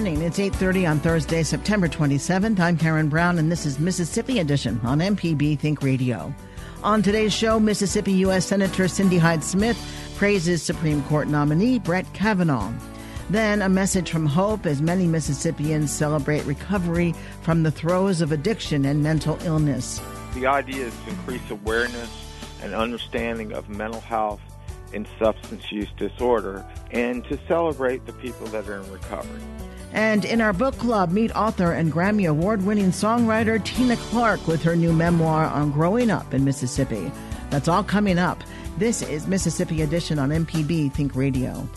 Morning. It's 8.30 on Thursday, September 27th. I'm Karen Brown, and this is Mississippi Edition on MPB Think Radio. On today's show, Mississippi U.S. Senator Cindy Hyde Smith praises Supreme Court nominee Brett Kavanaugh. Then a message from hope as many Mississippians celebrate recovery from the throes of addiction and mental illness. The idea is to increase awareness and understanding of mental health and substance use disorder and to celebrate the people that are in recovery. And in our book club, meet author and Grammy Award winning songwriter Tena Clark with her new memoir on growing up in Mississippi. That's all coming up. This is Mississippi Edition on MPB Think Radio.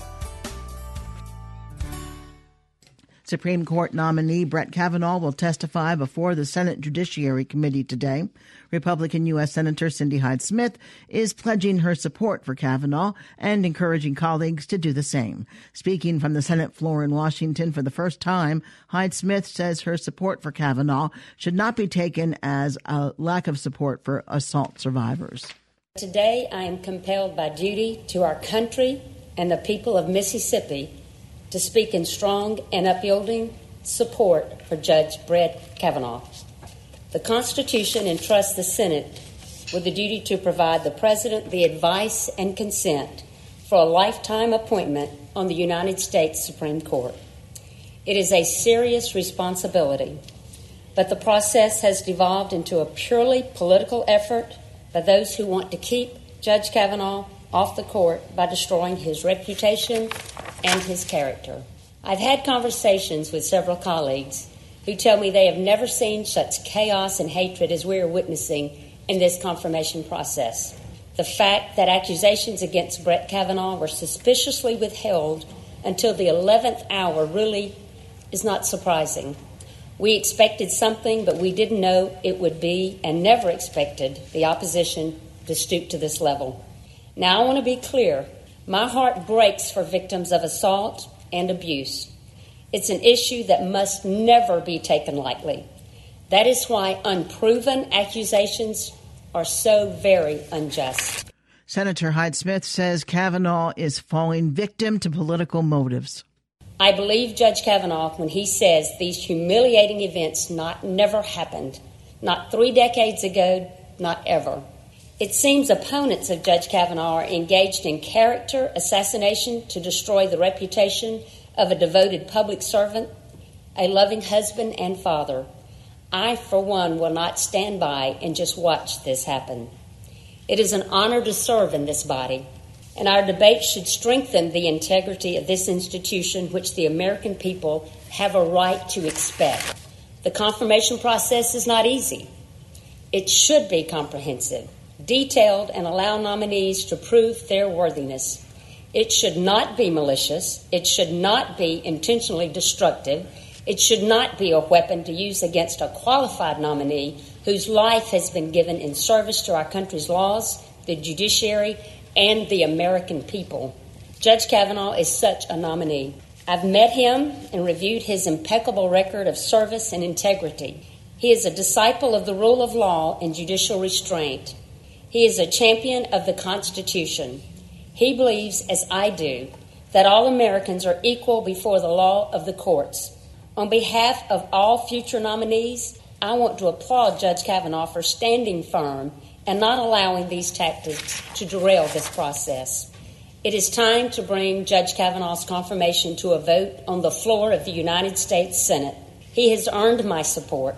Supreme Court nominee Brett Kavanaugh will testify before the Senate Judiciary Committee today. Republican U.S. Senator Cindy Hyde Smith is pledging her support for Kavanaugh and encouraging colleagues to do the same. Speaking from the Senate floor in Washington for the first time, Hyde Smith says her support for Kavanaugh should not be taken as a lack of support for assault survivors. Today, I am compelled by duty to our country and the people of Mississippi to speak in strong and uplifting support for Judge Brett Kavanaugh. The Constitution entrusts the Senate with the duty to provide the President the advice and consent for a lifetime appointment on the United States Supreme Court. It is a serious responsibility, but the process has devolved into a purely political effort by those who want to keep Judge Kavanaugh off the court by destroying his reputation and his character. I've had conversations with several colleagues who tell me they have never seen such chaos and hatred as we are witnessing in this confirmation process. The fact that accusations against Brett Kavanaugh were suspiciously withheld until the 11th hour really is not surprising. We expected something, but we didn't know it would be, and never expected the opposition to stoop to this level. Now, I want to be clear. My heart breaks for victims of assault and abuse. It's an issue that must never be taken lightly. That is why unproven accusations are so very unjust. Senator Hyde Smith says Kavanaugh is falling victim to political motives. I believe Judge Kavanaugh when he says these humiliating events not never happened, not three decades ago, not ever. It seems opponents of Judge Kavanaugh are engaged in character assassination to destroy the reputation of a devoted public servant, a loving husband and father. I, for one, will not stand by and just watch this happen. It is an honor to serve in this body, and our debate should strengthen the integrity of this institution, which the American people have a right to expect. The confirmation process is not easy. It should be comprehensive, detailed, and allow nominees to prove their worthiness. It should not be malicious. It should not be intentionally destructive. It should not be a weapon to use against a qualified nominee whose life has been given in service to our country's laws, the judiciary, and the American people. Judge Kavanaugh is such a nominee. I've met him and reviewed his impeccable record of service and integrity. He is a disciple of the rule of law and judicial restraint. He is a champion of the Constitution. He believes, as I do, that all Americans are equal before the law of the courts. On behalf of all future nominees, I want to applaud Judge Kavanaugh for standing firm and not allowing these tactics to derail this process. It is time to bring Judge Kavanaugh's confirmation to a vote on the floor of the United States Senate. He has earned my support.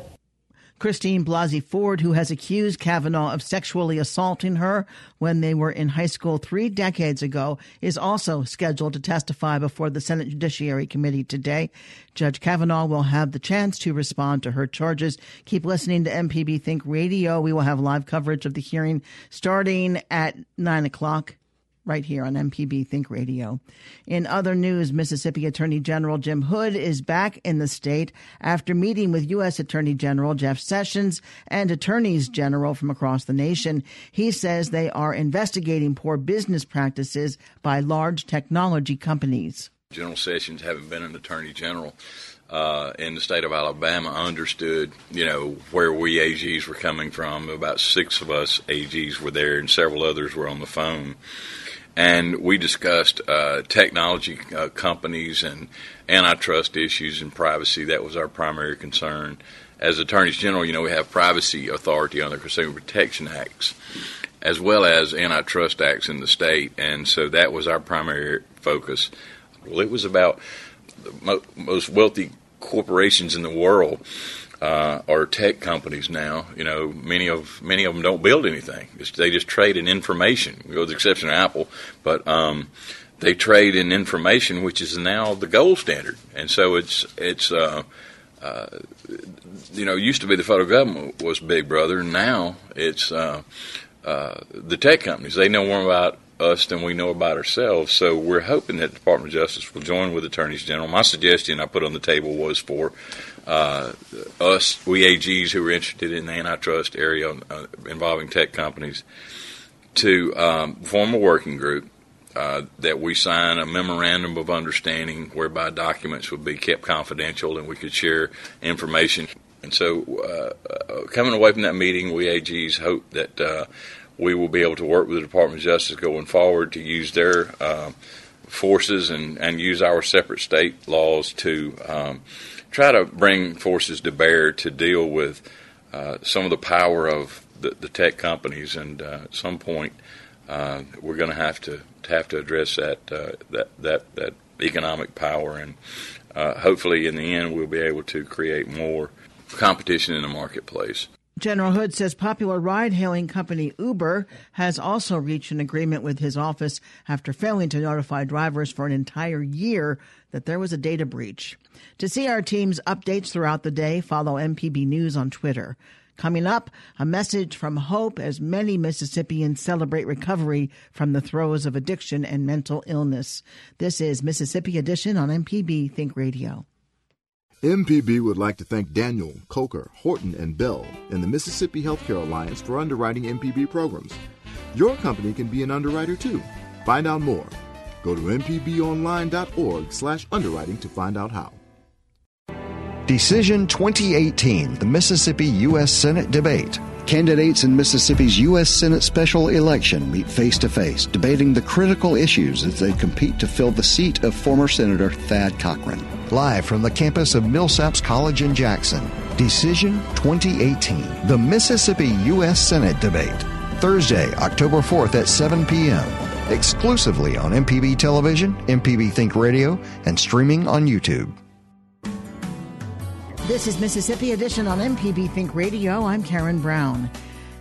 Christine Blasey Ford, who has accused Kavanaugh of sexually assaulting her when they were in high school three decades ago, is also scheduled to testify before the Senate Judiciary Committee today. Judge Kavanaugh will have the chance to respond to her charges. Keep listening to MPB Think Radio. We will have live coverage of the hearing starting at 9 o'clock. Right here on MPB Think Radio. In other news, Mississippi Attorney General Jim Hood is back in the state after meeting with U.S. Attorney General Jeff Sessions and attorneys general from across the nation. He says they are investigating poor business practices by large technology companies. General Sessions, having been an attorney general uh, in the state of Alabama, understood, you know, where we AGs were coming from. About six of us AGs were there, and several others were on the phone and we discussed uh, technology uh, companies and antitrust issues and privacy. That was our primary concern. As attorneys general, you know, we have privacy authority under Consumer Protection Acts, as well as antitrust acts in the state, and so that was our primary focus. Well, it was about the mo- most wealthy corporations in the world uh, are tech companies now. You know, many of many of them don't build anything. they just trade in information, with the exception of Apple. But um, they trade in information, which is now the gold standard. And so it's it's uh, uh, you know used to be the federal government was Big Brother. Now it's uh, uh, the tech companies. They know more about us than we know about ourselves. So we're hoping that the Department of Justice will join with attorneys general. My suggestion I put on the table was for uh, us, we AGs who are interested in the antitrust area uh, involving tech companies, to um, form a working group. Uh, that we sign a memorandum of understanding whereby documents would be kept confidential and we could share information. And so, uh, uh, coming away from that meeting, we AGs hope that uh, we will be able to work with the Department of Justice going forward to use their forces and, and use our separate state laws to um, try to bring forces to bear to deal with uh, some of the power of the, the tech companies, and uh, at some point uh, we're going to have to have to address that uh, that that that economic power, and uh, hopefully in the end we'll be able to create more competition in the marketplace. General Hood says popular ride hailing company Uber has also reached an agreement with his office after failing to notify drivers for an entire year that there was a data breach. To see our team's updates throughout the day, follow MPB News on Twitter. Coming up, a message from hope as many Mississippians celebrate recovery from the throes of addiction and mental illness. This is Mississippi Edition on MPB Think Radio. MPB would like to thank Daniel, Coker, Horton, and Bell and the Mississippi Healthcare Alliance for underwriting MPB programs. Your company can be an underwriter too. Find out more. Go to mpbonline.org slash underwriting to find out how. Decision 2018, the Mississippi U.S. Senate debate. Candidates in Mississippi's U.S. Senate special election meet face to face, debating the critical issues as they compete to fill the seat of former Senator Thad Cochran. Live from the campus of Millsaps College in Jackson, Decision 2018, the Mississippi U.S. Senate debate. Thursday, October 4th at 7 p.m. Exclusively on MPB Television, MPB Think Radio, and streaming on YouTube. This is Mississippi Edition on MPB Think Radio. I'm Karen Brown.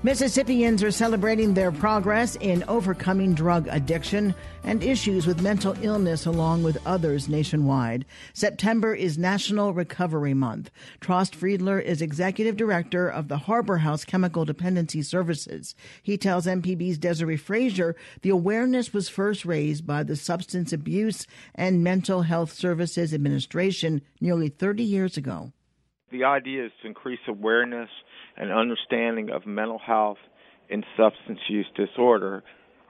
Mississippians are celebrating their progress in overcoming drug addiction and issues with mental illness along with others nationwide. September is National Recovery Month. Trost Friedler is executive director of the Harbor House Chemical Dependency Services. He tells MPB's Desare Frazier the awareness was first raised by the Substance Abuse and Mental Health Services Administration nearly 30 years ago. The idea is to increase awareness and understanding of mental health and substance use disorder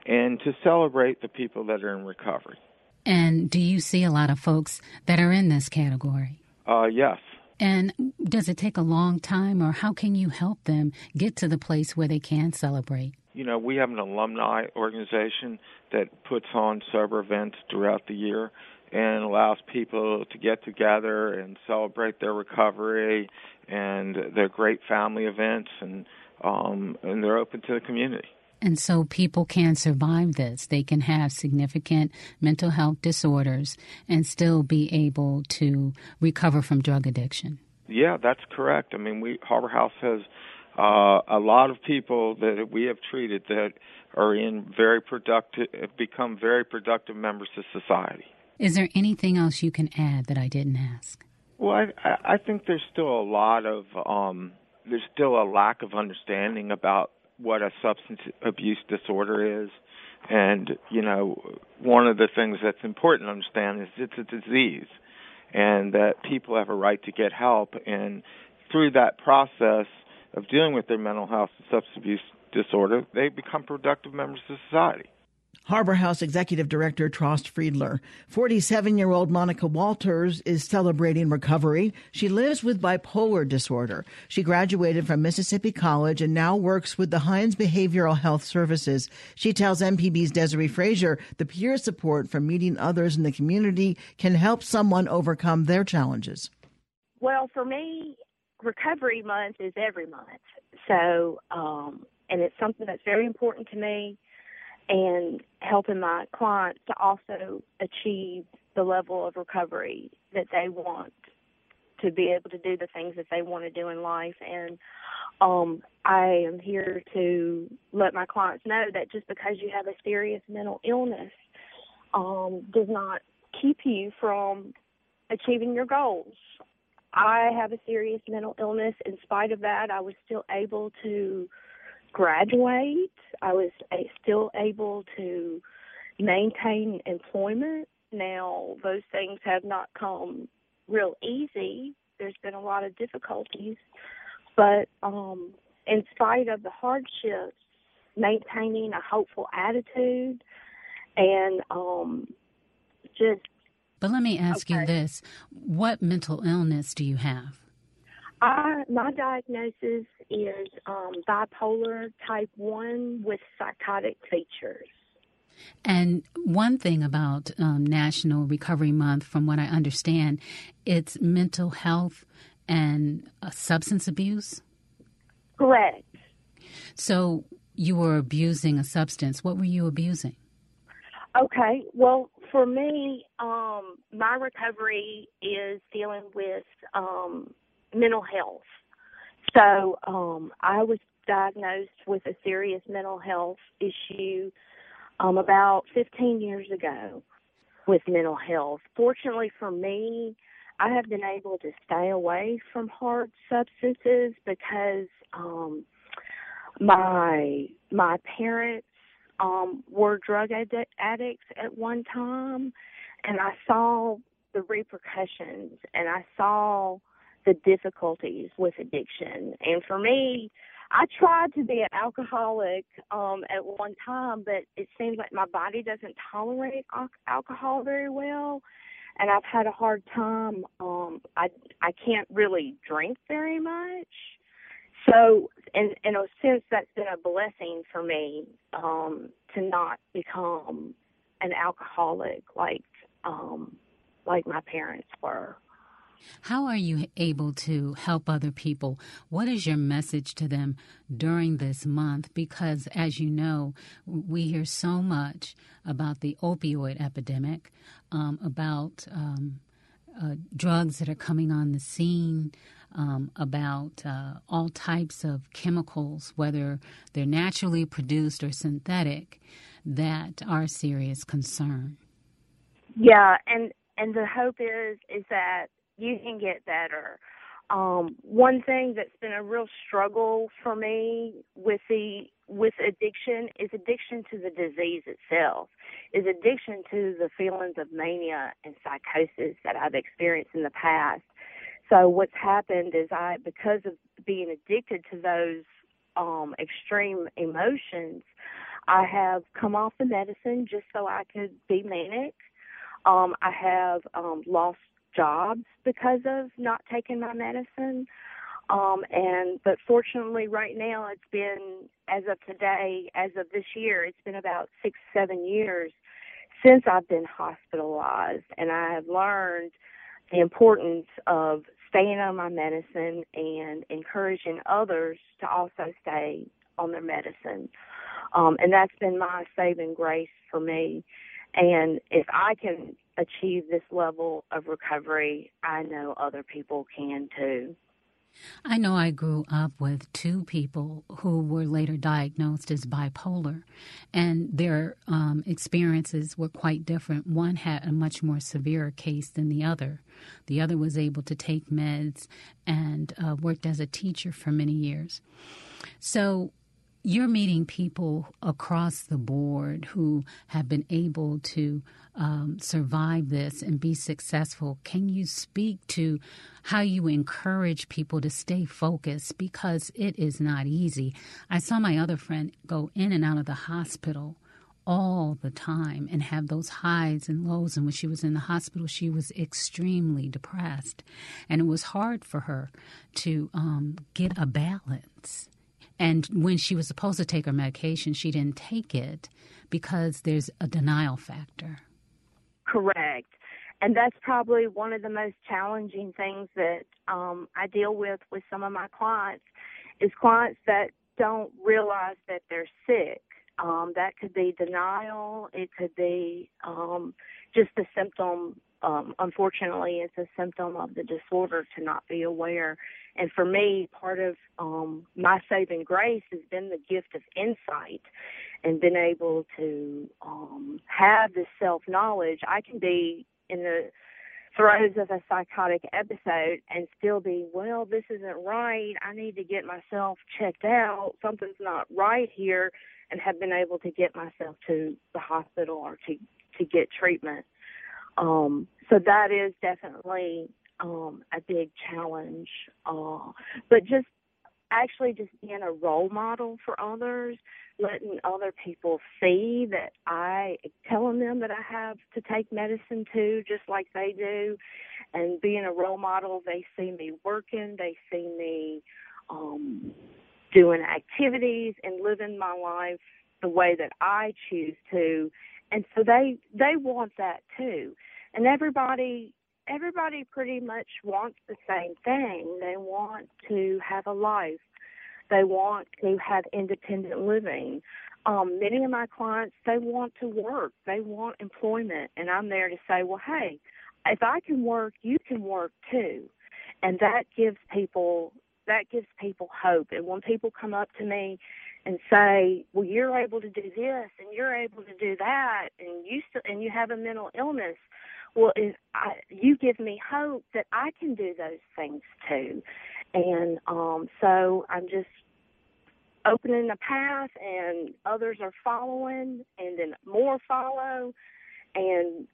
and to celebrate the people that are in recovery. And do you see a lot of folks that are in this category? Uh, yes. And does it take a long time, or how can you help them get to the place where they can celebrate? You know, we have an alumni organization that puts on sober events throughout the year and allows people to get together and celebrate their recovery and they're great family events and um, and they're open to the community. And so people can survive this. They can have significant mental health disorders and still be able to recover from drug addiction. Yeah, that's correct. I mean, we Harbor House has uh, a lot of people that we have treated that are in very productive, have become very productive members of society. Is there anything else you can add that I didn't ask? Well, I, I think there's still a lot of um, there's still a lack of understanding about what a substance abuse disorder is. And, you know, one of the things that's important to understand is it's a disease and that people have a right to get help. And through that process of dealing with their mental health and substance abuse disorder, they become productive members of society. Harbor House Executive Director Trost Friedler. 47 year old Monica Walters is celebrating recovery. She lives with bipolar disorder. She graduated from Mississippi College and now works with the Hinds Behavioral Health Services. She tells MPB's Desare Frazier the peer support from meeting others in the community can help someone overcome their challenges. Well, for me, recovery month is every month. So, um, and it's something that's very important to me and helping my clients to also achieve the level of recovery that they want to be able to do the things that they want to do in life and um I am here to let my clients know that just because you have a serious mental illness um does not keep you from achieving your goals. I have a serious mental illness. In spite of that, I was still able to graduate. I was still able to maintain employment. Now, those things have not come real easy. There's been a lot of difficulties, but um, in spite of the hardships, maintaining a hopeful attitude and um, just. But let me ask okay. you this: What mental illness do you have? I, my diagnosis is um, bipolar type 1 with psychotic features. And one thing about um, National Recovery Month, from what I understand, it's mental health and uh, substance abuse? Correct. So you were abusing a substance. What were you abusing? Okay. Well, for me, um, my recovery is dealing with um, mental health. So um, I was diagnosed with a serious mental health issue um, about 15 years ago with mental health. Fortunately for me, I have been able to stay away from hard substances because um, my my parents um, were drug ad- addicts at one time, and I saw the repercussions, and I saw the difficulties with addiction. And for me, I tried to be an alcoholic um at one time, but it seems like my body doesn't tolerate alcohol very well, and I've had a hard time. Um, I I can't really drink very much. So, in in a sense, that's been a blessing for me um, to not become an alcoholic like um, like my parents were. How are you able to help other people? What is your message to them during this month? Because, as you know, we hear so much about the opioid epidemic, um, about um, uh, drugs that are coming on the scene, um, about uh, all types of chemicals, whether they're naturally produced or synthetic, that are a serious concern. Yeah, and and the hope is is that you can get better. Um, one thing that's been a real struggle for me with the with addiction is addiction to the disease itself, is addiction to the feelings of mania and psychosis that I've experienced in the past. So what's happened is I, because of being addicted to those um, extreme emotions, I have come off the medicine just so I could be manic. Um, I have um, lost jobs because of not taking my medicine. Um, and but fortunately, right now it's been as of today, as of this year, it's been about six, seven years since I've been hospitalized, and I have learned the importance of staying on my medicine and encouraging others to also stay on their medicine. Um, and that's been my saving grace for me. And if I can achieve this level of recovery, I know other people can too. I know I grew up with two people who were later diagnosed as bipolar, and their um, experiences were quite different. One had a much more severe case than the other. The other was able to take meds and uh, worked as a teacher for many years. So, you're meeting people across the board who have been able to um, survive this and be successful. Can you speak to how you encourage people to stay focused because it is not easy? I saw my other friend go in and out of the hospital all the time and have those highs and lows. And when she was in the hospital, she was extremely depressed. And it was hard for her to um, get a balance. And when she was supposed to take her medication, she didn't take it because there's a denial factor. Correct. And that's probably one of the most challenging things that um, I deal with with some of my clients is clients that don't realize that they're sick. Um, that could be denial. It could be um, just a symptom. Um, unfortunately, it's a symptom of the disorder to not be aware. And for me, part of um, my saving grace has been the gift of insight and been able to um, have this self knowledge. I can be in the throes of a psychotic episode and still be, well, this isn't right. I need to get myself checked out. Something's not right here, and have been able to get myself to the hospital or to to get treatment. Um, so that is definitely um, a big challenge. Uh, but just actually just being a role model for others, letting other people see that I telling them that I have to take medicine too, just like they do, and being a role model, they see me working, they see me um, doing activities and living my life the way that I choose to, and so they they want that too, and everybody everybody pretty much wants the same thing. They want to have a life. They want to have independent living. Um, many of my clients, they want to work. They want employment. And I'm there to say, well, hey, if I can work, you can work too. And that gives people that gives people hope. And when people come up to me and say, "Well, you're able to do this and you're able to do that, and you still, and you have a mental illness," well, I, you give me hope that I can do those things too. And um, so I'm just opening the path, and others are following, and then more follow. And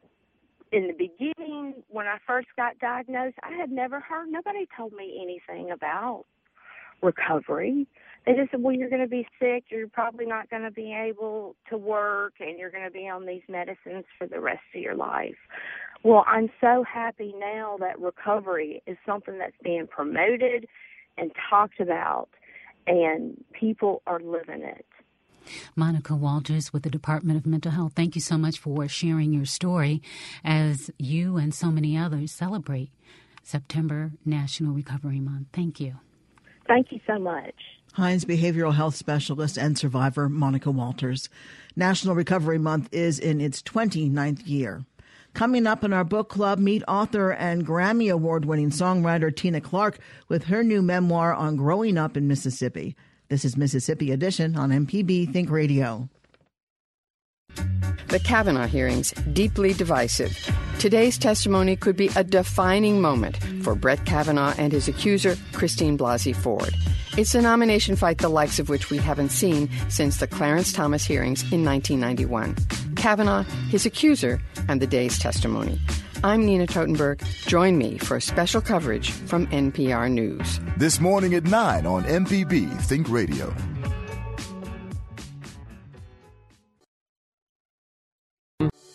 in the beginning, when I first got diagnosed, I had never heard, nobody told me anything about recovery. They just said, well, you're going to be sick. You're probably not going to be able to work, and you're going to be on these medicines for the rest of your life. Well, I'm so happy now that recovery is something that's being promoted and talked about, and people are living it. Monica Walters with the Department of Mental Health, thank you so much for sharing your story as you and so many others celebrate September National Recovery Month. Thank you. Thank you so much. Hinds behavioral health specialist and survivor Monica Walters. National Recovery Month is in its 29th year. Coming up in our book club, meet author and Grammy Award winning songwriter Tena Clark with her new memoir on growing up in Mississippi. This is Mississippi Edition on MPB Think Radio. The Kavanaugh hearings, deeply divisive. Today's testimony could be a defining moment for Brett Kavanaugh and his accuser, Christine Blasey Ford. It's a nomination fight the likes of which we haven't seen since the Clarence Thomas hearings in 1991. Kavanaugh, his accuser, and the day's testimony. I'm Nina Totenberg. Join me for special coverage from NPR News. This morning at 9 on MPB Think Radio.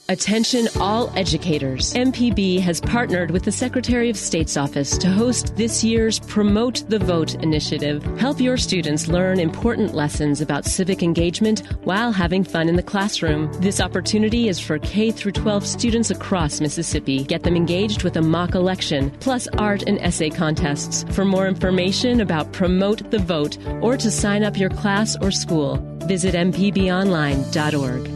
Attention all educators. MPB has partnered with the Secretary of State's office to host this year's Promote the Vote initiative. Help your students learn important lessons about civic engagement while having fun in the classroom. This opportunity is for K through 12 students across Mississippi. Get them engaged with a mock election, plus art and essay contests. For more information about Promote the Vote or to sign up your class or school, visit mpbonline.org.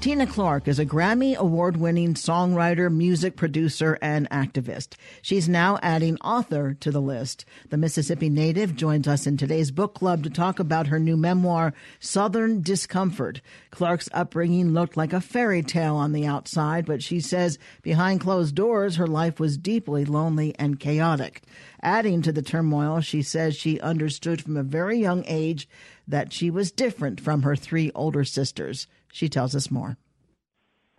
Tena Clark is a Grammy award winning songwriter, music producer, and activist. She's now adding author to the list. The Mississippi native joins us in today's book club to talk about her new memoir, Southern Discomfort. Clark's upbringing looked like a fairy tale on the outside, but she says behind closed doors, her life was deeply lonely and chaotic. Adding to the turmoil, she says she understood from a very young age that she was different from her three older sisters. She tells us more.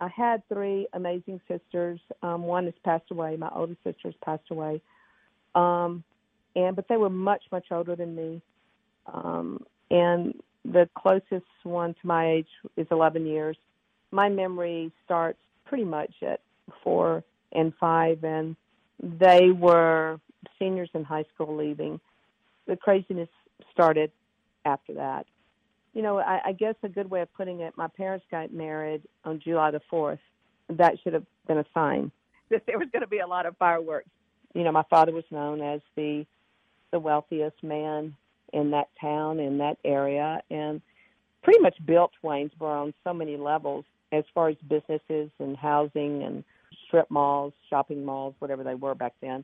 I had three amazing sisters. Um, one has passed away. My older sister has passed away. Um, and but they were much much older than me. Um, and the closest one to my age is 11 years. My memory starts pretty much at four and five, and they were seniors in high school leaving. The craziness started after that you know, I, I guess a good way of putting it, my parents got married on July the 4th. That should have been a sign that there was going to be a lot of fireworks. You know, my father was known as the the wealthiest man in that town, in that area, and pretty much built Waynesboro on so many levels as far as businesses and housing and strip malls, shopping malls, whatever they were back then.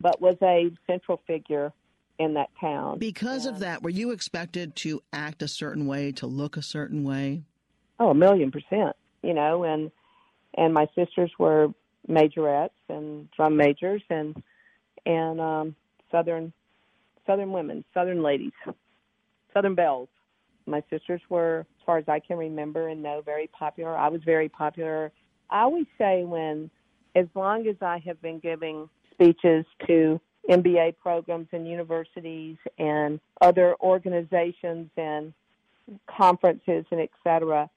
But was a central figure in that town. Because and, of that, were you expected to act a certain way, to look a certain way? Oh, a million percent. You know, and and my sisters were majorettes and drum majors and and um southern southern women, southern ladies, southern belles. My sisters were, as far as I can remember and know, very popular. I was very popular. I always say when, as long as I have been giving speeches to MBA programs and universities and other organizations and conferences and et cetera,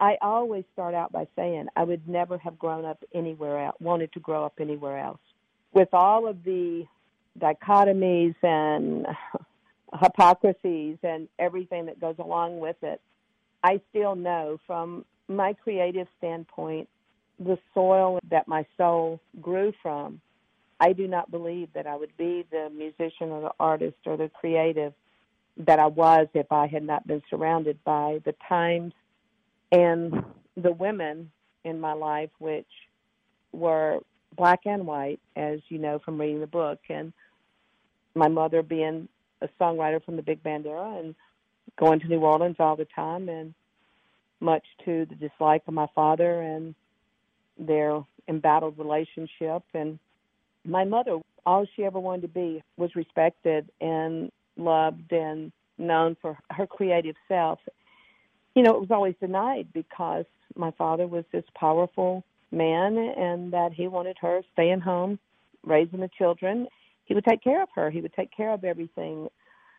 I always start out by saying I would never have grown up anywhere else, wanted to grow up anywhere else. With all of the dichotomies and hypocrisies and everything that goes along with it, I still know from my creative standpoint, the soil that my soul grew from I do not believe that I would be the musician or the artist or the creative that I was if I had not been surrounded by the times and the women in my life, which were black and white, as you know from reading the book, and my mother being a songwriter from the big band era and going to New Orleans all the time, and much to the dislike of my father and their embattled relationship and my mother, all she ever wanted to be was respected and loved and known for her creative self. You know, it was always denied because my father was this powerful man and that he wanted her staying home, raising the children. He would take care of her, he would take care of everything.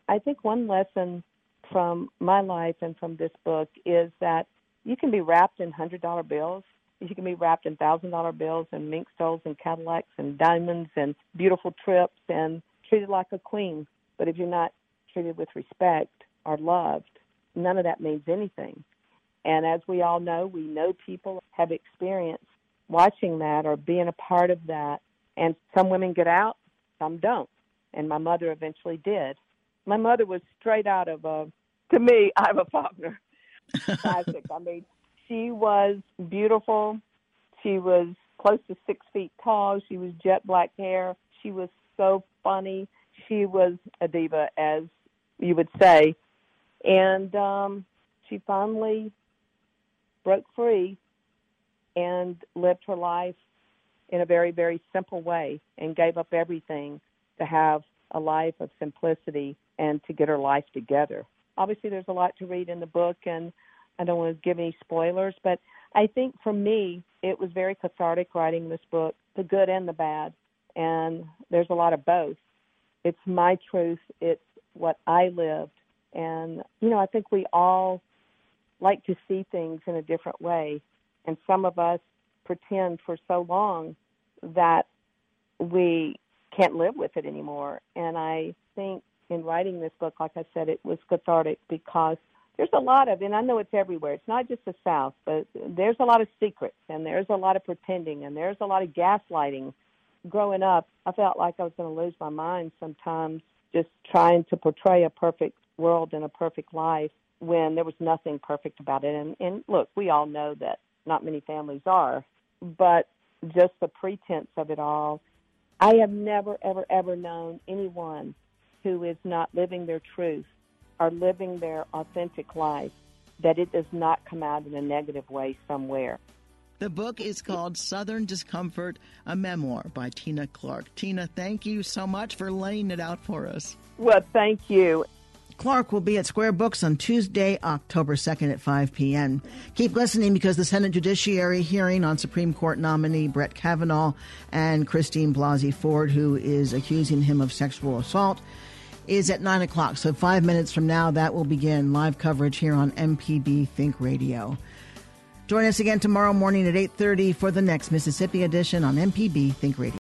I think one lesson from my life and from this book is that you can be wrapped in hundred dollar bills you can be wrapped in thousand dollar bills and mink stoles and Cadillacs and diamonds and beautiful trips and treated like a queen. But if you're not treated with respect or loved, none of that means anything. And as we all know, we know people have experienced watching that or being a part of that. And some women get out, some don't. And my mother eventually did. My mother was straight out of a, to me, I'm a Faulkner classic. I mean, she was beautiful. She was close to six feet tall. She was jet black hair. She was so funny. She was a diva, as you would say. And um, she finally broke free and lived her life in a very, very simple way and gave up everything to have a life of simplicity and to get her life together. Obviously, there's a lot to read in the book, and I don't want to give any spoilers, but I think for me, it was very cathartic writing this book, the good and the bad. And there's a lot of both. It's my truth, it's what I lived. And, you know, I think we all like to see things in a different way. And some of us pretend for so long that we can't live with it anymore. And I think in writing this book, like I said, it was cathartic because there's a lot of, and I know it's everywhere. It's not just the South, but there's a lot of secrets, and there's a lot of pretending, and there's a lot of gaslighting. Growing up, I felt like I was going to lose my mind sometimes, just trying to portray a perfect world and a perfect life. when there was nothing perfect about it. And, and look, we all know that not many families are, but just the pretense of it all. I have never, ever, ever known anyone who is not living their truth or living their authentic life that it does not come out in a negative way somewhere. The book is called Southern Discomfort, a memoir by Tena Clark. Tena, thank you so much for laying it out for us. Well, thank you. Clark will be at Square Books on Tuesday, October 2nd at 5 p.m. Keep listening because the Senate Judiciary hearing on Supreme Court nominee Brett Kavanaugh and Christine Blasey Ford, who is accusing him of sexual assault, is at 9 o'clock. So, five minutes from now, that will begin live coverage here on MPB Think Radio. Join us again tomorrow morning at 8.30 for the next Mississippi edition on MPB Think Radio.